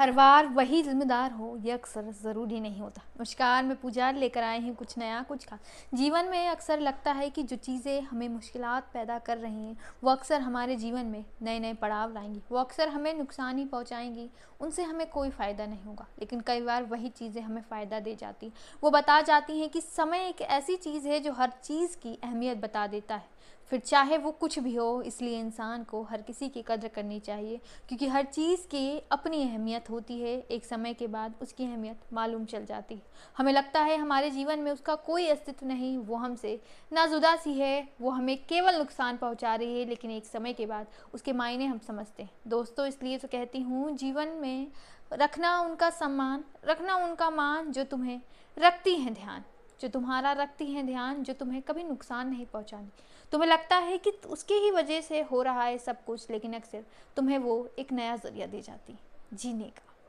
हर बार वही जिम्मेदार हो यह अक्सर ज़रूरी नहीं होता। नमस्कार मैं पूजा लेकर आए हैं कुछ नया, कुछ खास। जीवन में अक्सर लगता है कि जो चीज़ें हमें मुश्किलात पैदा कर रही हैं, वो अक्सर हमारे जीवन में नए नए पड़ाव लाएँगी। वो अक्सर हमें नुकसान ही पहुंचाएँगी, उनसे हमें कोई फ़ायदा नहीं होगा। लेकिन कई बार वही चीज़ें हमें फ़ायदा दे जाती वो बता जाती हैं कि समय एक ऐसी चीज़ है जो हर चीज़ की अहमियत बता देता है। फिर चाहे वो कुछ भी हो, इसलिए इंसान को हर किसी की कदर करनी चाहिए, क्योंकि हर चीज़ की अपनी अहमियत होती है, एक समय के बाद उसकी अहमियत मालूम चल जाती है। हमें लगता है हमारे जीवन में उसका कोई अस्तित्व नहीं, वो हमसे नाजुदा सी है, वो हमें केवल नुकसान पहुँचा रही है, लेकिन एक समय के बाद उसके मायने हम समझते हैं। दोस्तों, इसलिए तो कहती हूँ, जीवन में रखना उनका सम्मान, रखना उनका मान जो तुम्हें रखती हैं ध्यान, जो तुम्हारा रखती हैं ध्यान, जो तुम्हें कभी नुकसान नहीं पहुंचानी। तुम्हें लगता है कि उसकी ही वजह से हो रहा है सब कुछ, लेकिन अक्सर तुम्हें वो एक नया ज़रिया दे जाती जीने का।